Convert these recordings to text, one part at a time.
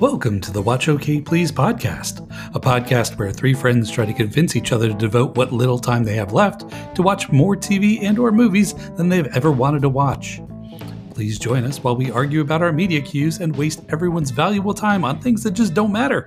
Welcome to the Watch OK Please podcast, a podcast where three friends try to convince each other to devote what little time they have left to watch more TV and or movies than they've ever wanted to watch. Please join us while we argue about our media queues and waste everyone's valuable time on things that just don't matter.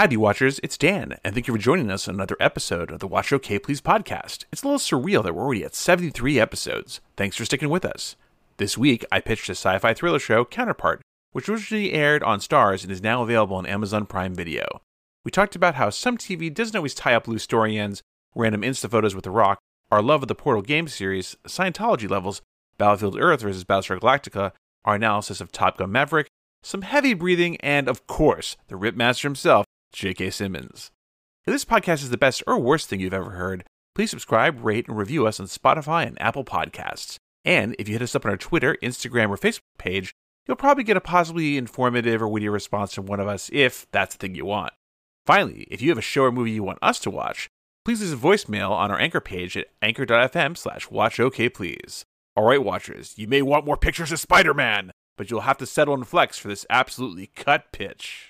Howdy, Watchers. It's Dan, and thank you for joining us on another episode of the Watch OK Please podcast. It's a little surreal that we're already at 73 episodes. Thanks for sticking with us. This week, I pitched a sci fi thriller show, Counterpart, which originally aired on Starz and is now available on Amazon Prime Video. We talked about how some TV doesn't always tie up loose story ends, random Insta photos with The Rock, our love of the Portal game series, Scientology levels, Battlefield Earth versus Battlestar Galactica, our analysis of Top Gun Maverick, some heavy breathing, and of course, the Ripmaster himself, J.K. Simmons. If this podcast is the best or worst thing you've ever heard, please subscribe, rate, and review us on Spotify and Apple Podcasts. And if you hit us up on our Twitter, Instagram, or Facebook page, you'll probably get a possibly informative or witty response from one of us if that's the thing you want. Finally, if you have a show or movie you want us to watch, please leave a voicemail on our anchor page at anchor.fm slash watchokplease. Alright, watchers, you may want more pictures of Spider-Man, but you'll have to settle and flex for this absolutely cut pitch.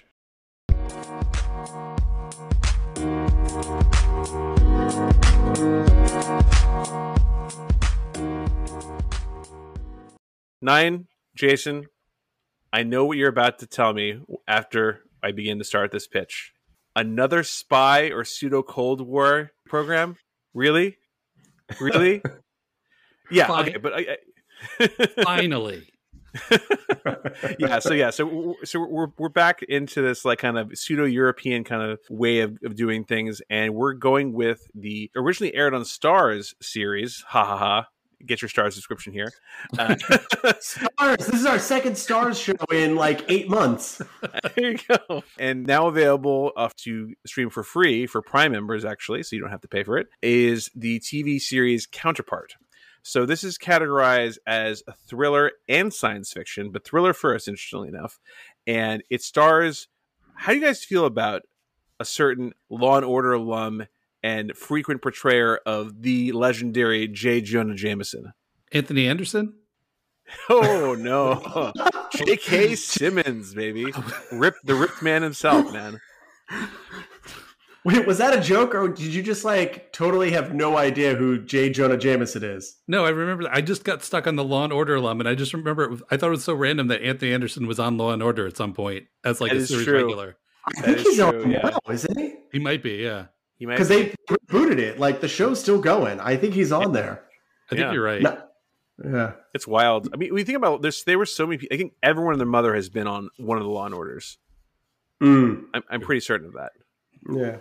Nine, Jason, I know what you're about to tell me after I begin to start this pitch. Another spy or pseudo Cold War program? Really? Really? yeah, Fine. okay, but I, I Finally. yeah so yeah so so we're we're back into this like kind of pseudo european kind of way of, of doing things and we're going with the originally aired on Starz series ha ha ha get your Starz subscription here uh, Starz. This is our second Starz show in like eight months. there you go and now available uh, to stream for free for prime members actually so you don't have to pay for it is the tv series counterpart so this is categorized as a thriller and science fiction, but thriller first, interestingly enough. And it stars. How do you guys feel about a certain Law and Order alum and frequent portrayer of the legendary J. Jonah Jameson? Anthony Anderson? Oh no, J.K. Simmons, baby, rip the ripped man himself, man. Wait, was that a joke, or did you just like totally have no idea who J. Jonah Jameson is? No, I remember. I just got stuck on the Law and Order alum, and I just remember it was, I thought it was so random that Anthony Anderson was on Law and Order at some point as like That a series true. regular. I That think he's true, on yeah. now, isn't he? He might be. Yeah, He might Because they rebooted it. Like the show's still going. I think he's on there. I think Yeah. you're right. No- yeah. It's wild. I mean, when you think about this, there were so many. people. I think everyone and their mother has been on one of the Law and Orders. Mm, I'm, I'm pretty certain of that. yeah.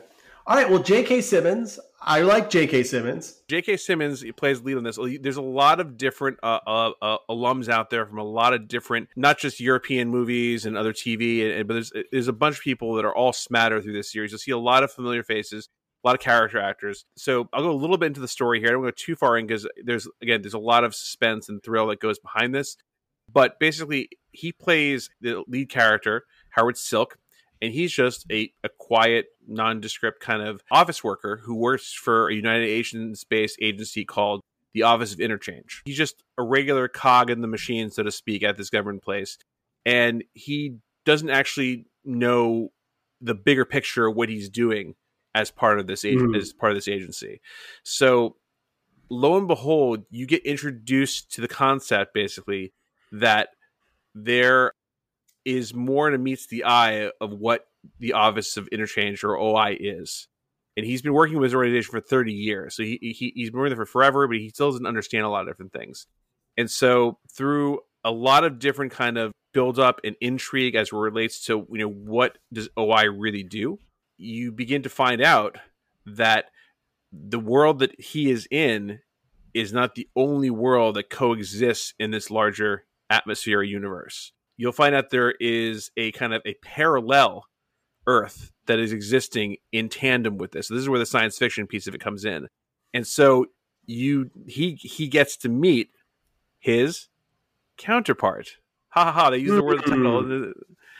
All right. Well, J.K. Simmons. I like J.K. Simmons. J.K. Simmons plays lead on this. There's a lot of different uh, uh, uh, alums out there from a lot of different, not just European movies and other TV, and, but there's there's a bunch of people that are all smattered through this series. You'll see a lot of familiar faces, a lot of character actors. So I'll go a little bit into the story here. I don't go too far in because there's again there's a lot of suspense and thrill that goes behind this. But basically, he plays the lead character Howard Silk, and he's just a, a quiet, nondescript kind of office worker who works for a United Nations based agency called the Office of Interchange. He's just a regular cog in the machine, so to speak, at this government place. And he doesn't actually know the bigger picture of what he's doing as part of this ag- Mm. as part of this agency. So lo and behold, you get introduced to the concept basically that there is more than meets the eye of what the Office of Interchange or OI is. And he's been working with his organization for 30 years. So he, he, he's been working there for forever, but he still doesn't understand a lot of different things. And so through a lot of different kind of build up and intrigue as it relates to, you know, what does OI really do? You begin to find out that the world that he is in is not the only world that coexists in this larger atmosphere universe. You'll find out there is a kind of a parallel Earth that is existing in tandem with this. So this is where the science fiction piece of it comes in. And so you he he gets to meet his counterpart. Ha ha ha! They use the word title.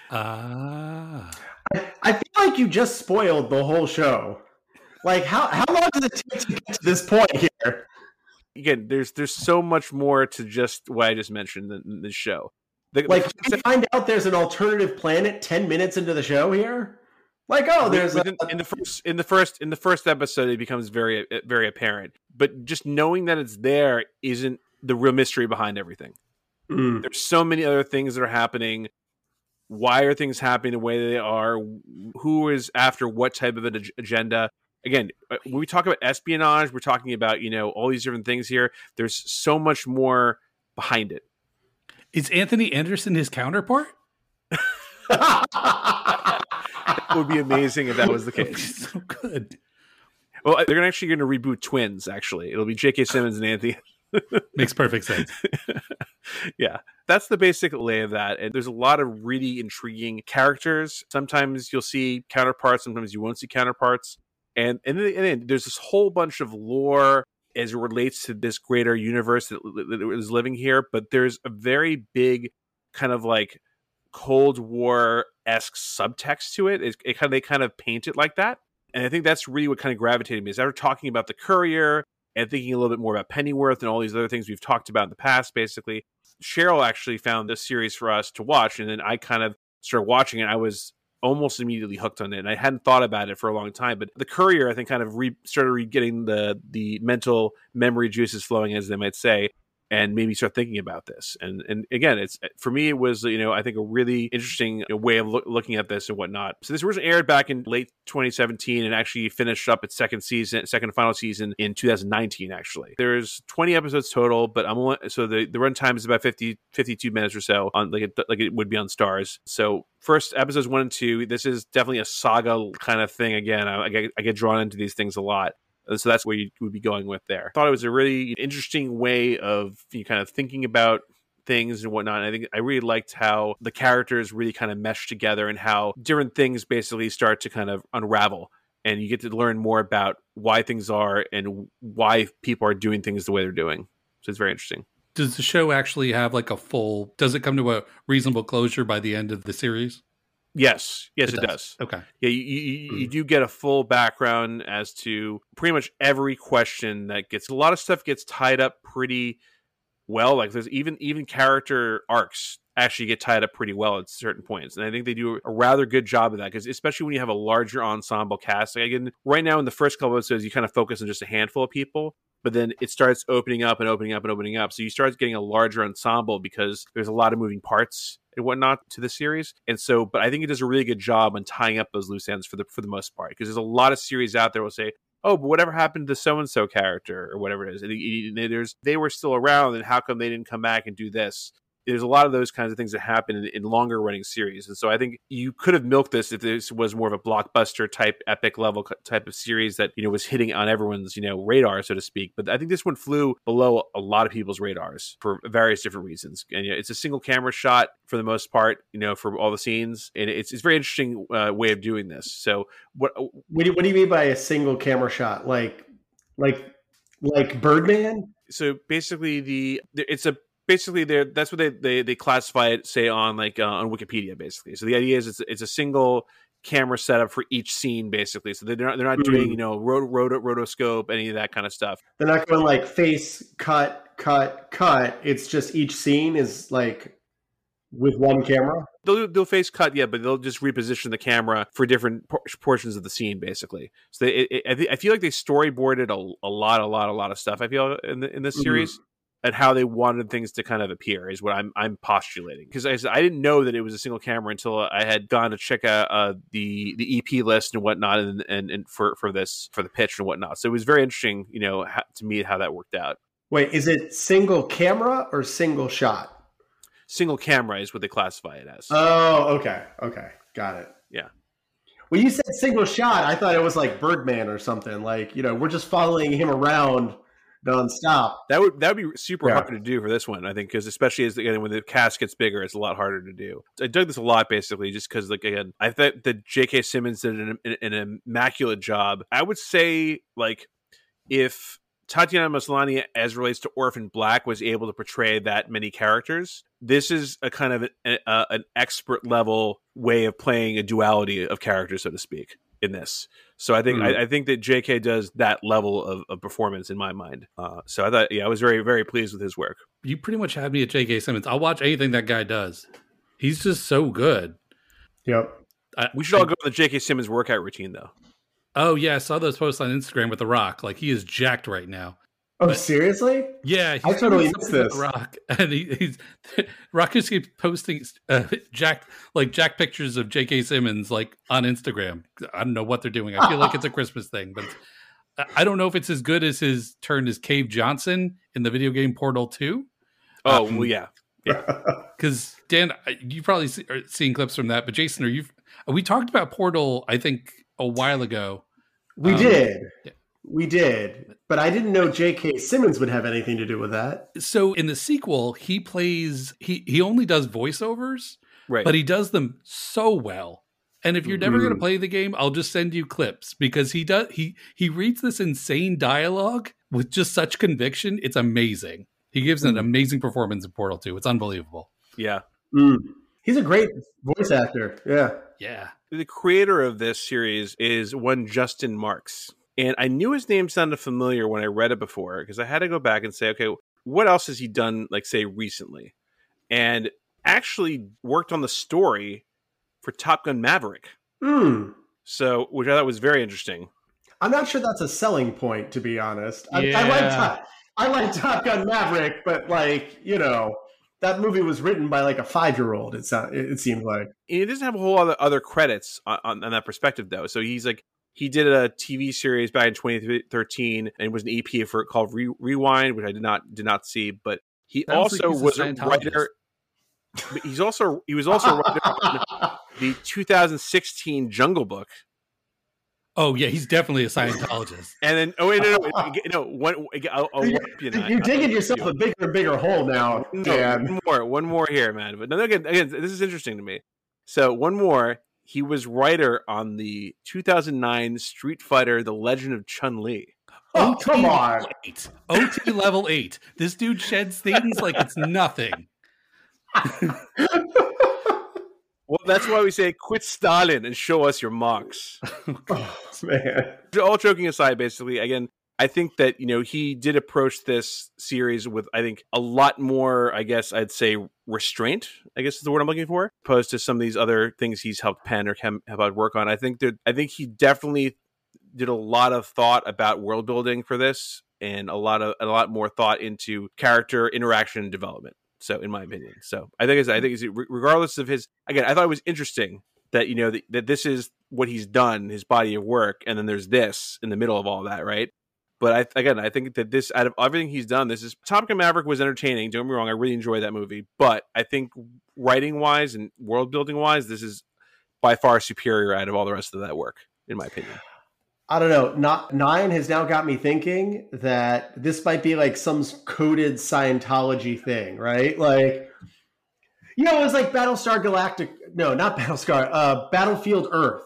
Ah, I, I feel like you just spoiled the whole show. Like how how long does it take to get to this point here? Again, there's there's so much more to just what I just mentioned in the show. The, Like the you find out there's an alternative planet ten minutes into the show here. Like oh, there's a, in the first in the first in the first episode it becomes very very apparent. But just knowing that it's there isn't the real mystery behind everything. Mm. there's so many other things that are happening. Why are things happening the way they are? Who is after what type of an ag- agenda? Again uh, when we talk about espionage we're talking about you know all these different things here. There's so much more behind it Is Anthony Anderson his counterpart? it would be amazing if that was the case so good. well they're actually going to reboot twins actually it'll be jk simmons and anthony Makes perfect sense. yeah that's the basic lay of that and there's a lot of really intriguing characters sometimes you'll see counterparts sometimes you won't see counterparts and and then, and then there's this whole bunch of lore as it relates to this greater universe that, that is living here but there's a very big kind of like cold war esque subtext to it. It, it kind of they kind of paint it like that and i think that's really what kind of gravitated me is after talking about the courier and thinking a little bit more about Pennyworth and all these other things we've talked about in the past, basically, Cheryl actually found this series for us to watch, and then I kind of started watching it. I was almost immediately hooked on it, and I hadn't thought about it for a long time. But the Courier, I think, kind of re- started re- getting the the mental memory juices flowing, as they might say, and made me start thinking about this. And and again, it's for me, it was you know I think a really interesting way of loo- looking at this and whatnot. So this originally aired back in late 2017 and actually finished up its second season, second final season in 2019. Actually, there's 20 episodes total, but I'm only, so the the runtime is about 50 52 minutes or so on like it, like it would be on Starz. So first episodes one and two, this is definitely a saga kind of thing. Again, I, I get I get drawn into these things a lot. And so that's where you would be going with there. Thought it was a really interesting way of you know, kind of thinking about things and whatnot. And I think I really liked how the characters really kind of mesh together and how different things basically start to kind of unravel. And you get to learn more about why things are and why people are doing things the way they're doing. So it's very interesting. Does the show actually have like a full? Does it come to a reasonable closure by the end of the series? Yes, yes, it, does. Okay. Yeah, you, you, you hmm. do get a full background as to pretty much every question that gets a lot of stuff gets tied up pretty well. Like there's even even character arcs actually get tied up pretty well at certain points, and I think they do a rather good job of that because especially when you have a larger ensemble cast. Like again, right now in the first couple of episodes, you kind of focus on just a handful of people. But then it starts opening up and opening up and opening up. So you start getting a larger ensemble because there's a lot of moving parts and whatnot to the series. And so, but I think it does a really good job on tying up those loose ends for the for the most part. Because there's a lot of series out there will say, "Oh, but whatever happened to so and so character or whatever it is?" And there's they were still around, and how come they didn't come back and do this? There's a lot of those kinds of things that happen in, in longer running series, and so I think you could have milked this if this was more of a blockbuster type, epic level type of series that you know was hitting on everyone's you know radar, so to speak. But I think this one flew below a lot of people's radars for various different reasons. And you know, it's a single camera shot for the most part, you know, for all the scenes, and it's it's a very interesting uh, way of doing this. So what What do, you, what do you mean by a single camera shot? Like, like, like Birdman? so basically the it's a basically they that's what they, they they classify it say on like uh, on wikipedia basically so the idea is it's, it's a single camera setup for each scene basically so they're not they're not doing Mhm. you know rot- rot- rotoscope any of that kind of stuff They're not going like face cut, cut, cut. It's just each scene is like with one camera. they'll they'll face cut yeah but they'll just reposition the camera for different por- portions of the scene basically so they, it, it, I, feel like they storyboarded a, a lot a lot a lot of stuff i feel in, the, in this Mhm. series and how they wanted things to kind of appear is what i'm i'm postulating because I, said- I didn't know that it was a single camera until i had gone to check out uh, the the ep list and whatnot and, and and for for this for the pitch and whatnot so it was very interesting you know how, to me how that worked out Wait, is it single camera or single shot? single camera is what they classify it as Oh, okay, okay, got it. Yeah. When you said single shot, I thought it was like Birdman or something. Like you know, we're just following him around nonstop. That would that would be super Yeah. hard to do for this one, I think, because especially as again when the cast gets bigger, it's a lot harder to do. I dug this a lot, basically, just because like again, I thought that J.K. Simmons did an, an, an immaculate job. I would say like if Tatiana Maslany, as relates to Orphan Black, was able to portray that many characters, this is a kind of an, a, an expert level way of playing a duality of characters, so to speak. In this. So I think Hmm. I, I think that J.K. does that level of, of performance in my mind. Uh, so I thought, yeah, I was very very pleased with his work. You pretty much had me at J.K. Simmons. I'll watch anything that guy does. He's just so good. Yep. I, We should all go to the J.K. Simmons workout routine though. Oh yeah, I saw those posts on Instagram with The Rock. Like he is jacked right now. Oh, seriously? Yeah, he's I totally doing missed this. Rock, and he, he's Rock just keeps posting uh, Jack like Jack pictures of J.K. Simmons like on Instagram. I don't know what they're doing. I feel like it's a Christmas thing, but I- I don't know if it's as good as his turn as Cave Johnson in the video game Portal Two. Oh Um, well, yeah. Because Dan, I- you probably see, are seeing clips from that. But Jason, are you? We talked about Portal, I think, a while ago. We Um, did. yeah. We did. But I didn't know J.K. Simmons would have anything to do with that. So in the sequel, he plays. He he only does voiceovers, Right. but he does them so well. And if you're never going to play the game, I'll just send you clips because he does. He he reads this insane dialogue with just such conviction. It's amazing. He gives an Mhm. amazing performance in Portal 2. It's unbelievable. yeah. Mm. He's a great voice actor. Yeah. Yeah. the creator of this series is one Justin Marks. And I knew his name sounded familiar when I read it before because I had to go back and say, okay, what else has he done, like, say, recently? And actually worked on the story for Top Gun Maverick. Mm. So, which I thought was very interesting. I'm not sure that's a selling point, to be honest. I, I like Yeah. Top, I like Top Gun Maverick, but like you know, that movie was written by like a five year old. It sound, it, it seemed like. And he doesn't have a whole other other credits on, on, on that perspective, though. So he's like, he did a TV series back in 2013 and was an EP for it called Re- Rewind, which I did not did not see. But he Sounds also he's a was a Scientologist. writer. But he's also he was also a writer on the 2016 Jungle Book, Oh yeah, he's definitely a Scientologist. and then oh wait no no no, no one I'll, I'll You're, you now. you're digging yourself a bigger and bigger hole now, you. No, Dan. one more one more here, man. But no, again again this is interesting to me. So one more. He was writer on the 2009 Street Fighter: The Legend of Chun Li. Oh, come on. Eight. OT level eight. This dude sheds things like it's nothing. Well, that's why we say quit Stalin and show us your marks. Oh, man. All joking aside, basically, again, I think that you know he did approach this series with I think a lot more, I guess I'd say restraint. I guess is the word I'm looking for, opposed to some of these other things he's helped pen or have helped work on. I think that I think he definitely did a lot of thought about world building for this, and a lot of a lot more thought into character interaction and development. So, in my opinion, so I think I think regardless of his again, I thought it was interesting that you know that, that this is what he's done, his body of work, and then there's this in the middle of all that, right? But I again, I think that this out of everything he's done, this is Top Gun Maverick was entertaining. Don't get me wrong, I really enjoyed that movie, but I think writing wise and world building wise, this is by far superior out of all the rest of that work, in my opinion. I don't know. Not nine has now got me thinking that this might be like some coded Scientology thing, right? Like, you know, it was like Battlestar Galactic. No, not Battlestar. Uh, Battlefield Earth,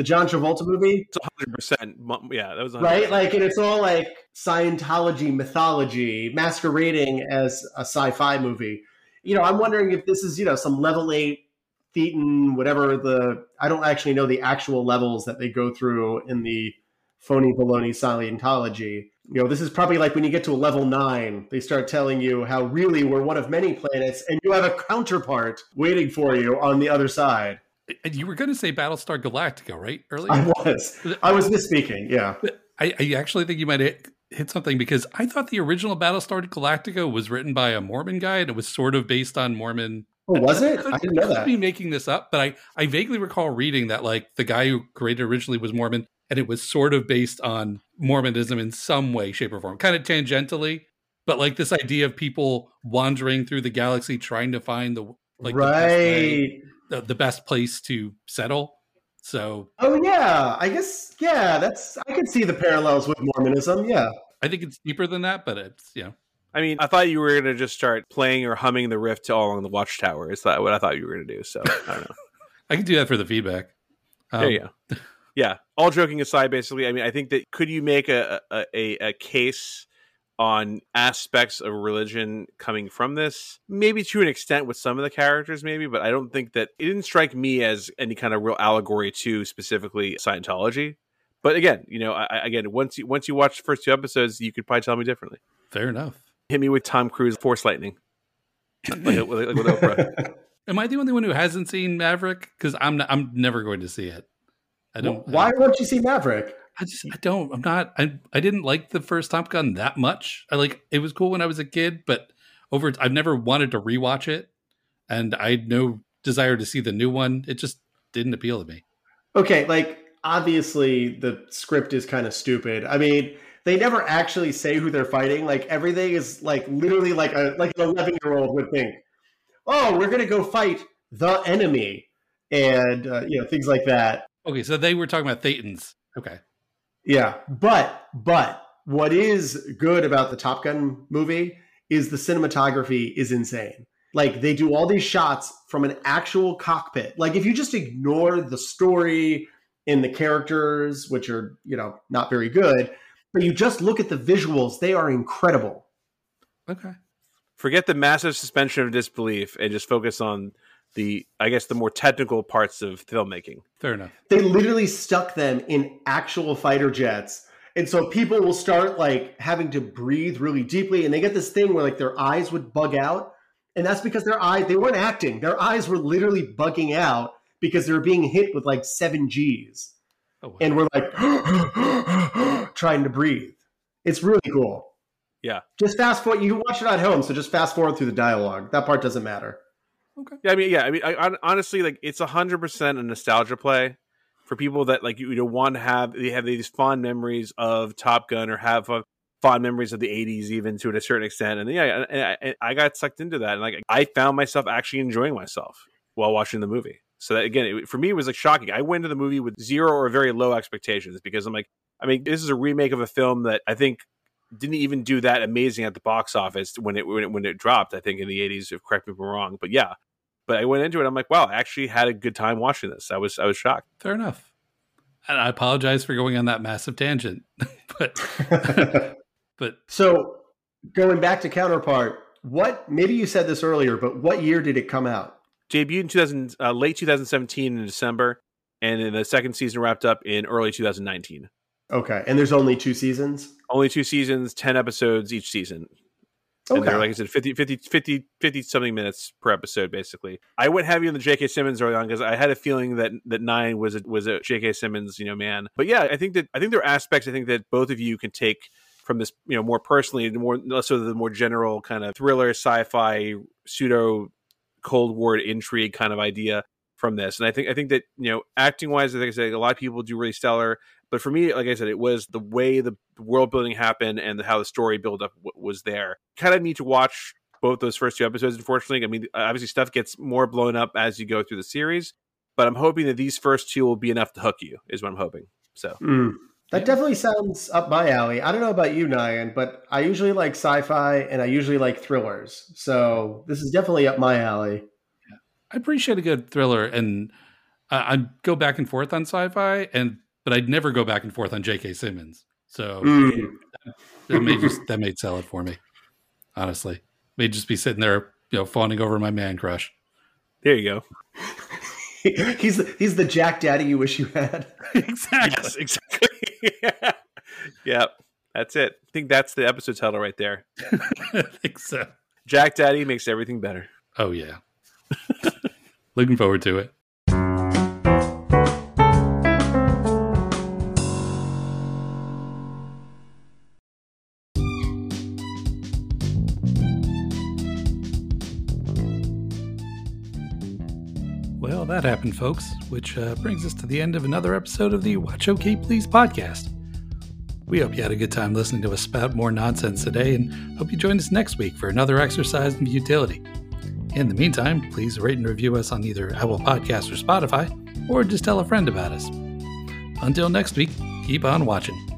the John Travolta movie, It's hundred percent, yeah, that was 100%. right? Like, and it's all like Scientology mythology masquerading as a sci-fi movie. You know, I'm wondering if this is you know some level eight Thetan, whatever the I don't actually know the actual levels that they go through in the phony baloney Scientology. You know, this is probably like when you get to a level nine, they start telling you how really we're one of many planets, and you have a counterpart waiting for you on the other side. And You were going to say Battlestar Galactica, right? Earlier, I was, I was misspeaking. Yeah, I, I actually think you might hit, hit something because I thought the original Battlestar Galactica was written by a Mormon guy and it was sort of based on Mormon. oh, was it? Could- I didn't know could be making this up, but I, I vaguely recall reading that like the guy who created originally was Mormon and it was sort of based on Mormonism in some way, shape, or form, kind of tangentially. But like this idea of people wandering through the galaxy trying to find the like the best way- right. The, the best place to settle. So Oh yeah, I guess yeah. That's I could see the parallels with Mormonism. Yeah. I think it's deeper than that, but it's you know I mean, I thought you were going to just start playing or humming the riff to All Along the Watchtower. Is that what I thought you were going to do? So I don't know. I can do that for the feedback. Um, there you go. Yeah. All joking aside, basically, I mean, I think that could you make a a, a, a case on aspects of religion coming from this. Maybe to an extent with some of the characters, maybe, but I don't think that it didn't strike me as any kind of real allegory to specifically Scientology. But again, you know, I, again, once you once you watch the first two episodes, you could probably tell me differently. Fair enough. Hit me with Tom Cruise Force Lightning. like, like, like with Oprah. Am I the only one who hasn't seen Maverick? Because I'm not, I'm never going to see it. I don't. Why I don't, won't you see Maverick? I just I don't. I'm not. I I didn't like the first Top Gun that much. I like it was cool when I was a kid, but over I've never wanted to rewatch it, and I had no desire to see the new one. It just didn't appeal to me. Okay, like obviously the script is kind of stupid. I mean, they never actually say who they're fighting. Like everything is like literally like a like an 11 year old would think. Oh, we're gonna go fight the enemy, and uh, you know things like that. Okay, so they were talking about Thetans. Okay. Yeah, but but what is good about the Top Gun movie is the cinematography is insane. Like they do all these shots from an actual cockpit. Like if you just ignore the story and the characters, which are you know not very good, but you just look at the visuals, they are incredible. Okay. Forget the massive suspension of disbelief and just focus on the I guess the more technical parts of filmmaking. Fair enough. They literally stuck them in actual fighter jets. And so people will start like having to breathe really deeply and they get this thing where like their eyes would bug out. And that's because their eye they weren't acting. Their eyes were literally bugging out because they were being hit with like 7 Gs. Oh, wow. And we're like trying to breathe. It's really cool. Yeah. Just fast forward. You can watch it at home, so just fast forward through the dialogue. That part doesn't matter. Okay. Yeah, I mean, yeah, I mean, I, honestly, like, it's hundred percent a nostalgia play for people that like you know want to have they have these fond memories of Top Gun or have uh, fond memories of the '80s, even to a certain extent. And yeah, and I, I got sucked into that, and like I found myself actually enjoying myself while watching the movie. So that again, it, for me, it was like shocking. I went to the movie with zero or very low expectations because I'm like, I mean, this is a remake of a film that I think didn't even do that amazing at the box office when it when it, when it dropped. I think in the '80s, if correct me if I'm wrong, but yeah. But I went into it. I'm like, wow, I actually had a good time watching this. I was I was shocked. Fair enough. And I apologize for going on that massive tangent, but but so going back to counterpart, what maybe you said this earlier, but what year did it come out? Debuted in 2000, uh, late 2017 in December, and then the second season wrapped up in early 2019. Okay, and there's only two seasons. Only two seasons, ten episodes each season. Okay. And they're, like I said, 50, 50, 50, 50 something minutes per episode, basically. I went heavy on the J.K. Simmons early on because I had a feeling that that Nyan was a, was a J.K. Simmons, you know, man. But yeah, I think that I think there are aspects I think that both of you can take from this, you know, more personally, more less so the more general kind of thriller, sci-fi, pseudo Cold War intrigue kind of idea from this. And I think I think that you know, acting wise, I think I said a lot of people do really stellar. But for me, like I said, it was the way the world building happened and how the story build up w- was there. Kind of need to watch both those first two episodes. Unfortunately, I mean, obviously stuff gets more blown up as you go through the series. But I'm hoping that these first two will be enough to hook you. Is what I'm hoping. So. Mm. That definitely sounds up my alley. I don't know about you, Nyan, but I usually like sci-fi and I usually like thrillers. So this is definitely up my alley. I appreciate a good thriller, and I, I go back and forth on sci-fi, and but I'd never go back and forth on J.K. Simmons. So mm. that, that may just that made sell it for me. Honestly, may just be sitting there, you know, fawning over my man crush. There you go. he's the, he's the Jack Daddy you wish you had. exactly. Yes, exactly. yeah. Yep. That's it. I think that's the episode title right there. I think so. Jack Daddy makes everything better. Oh yeah. Looking forward to it. That happened, folks, which uh, brings us to the end of another episode of the Watch OK Please podcast. We hope you had a good time listening to us spout more nonsense today and hope you join us next week for another exercise in futility. In the meantime, please rate and review us on either Apple Podcasts or Spotify, or just tell a friend about us. Until next week, keep on watching.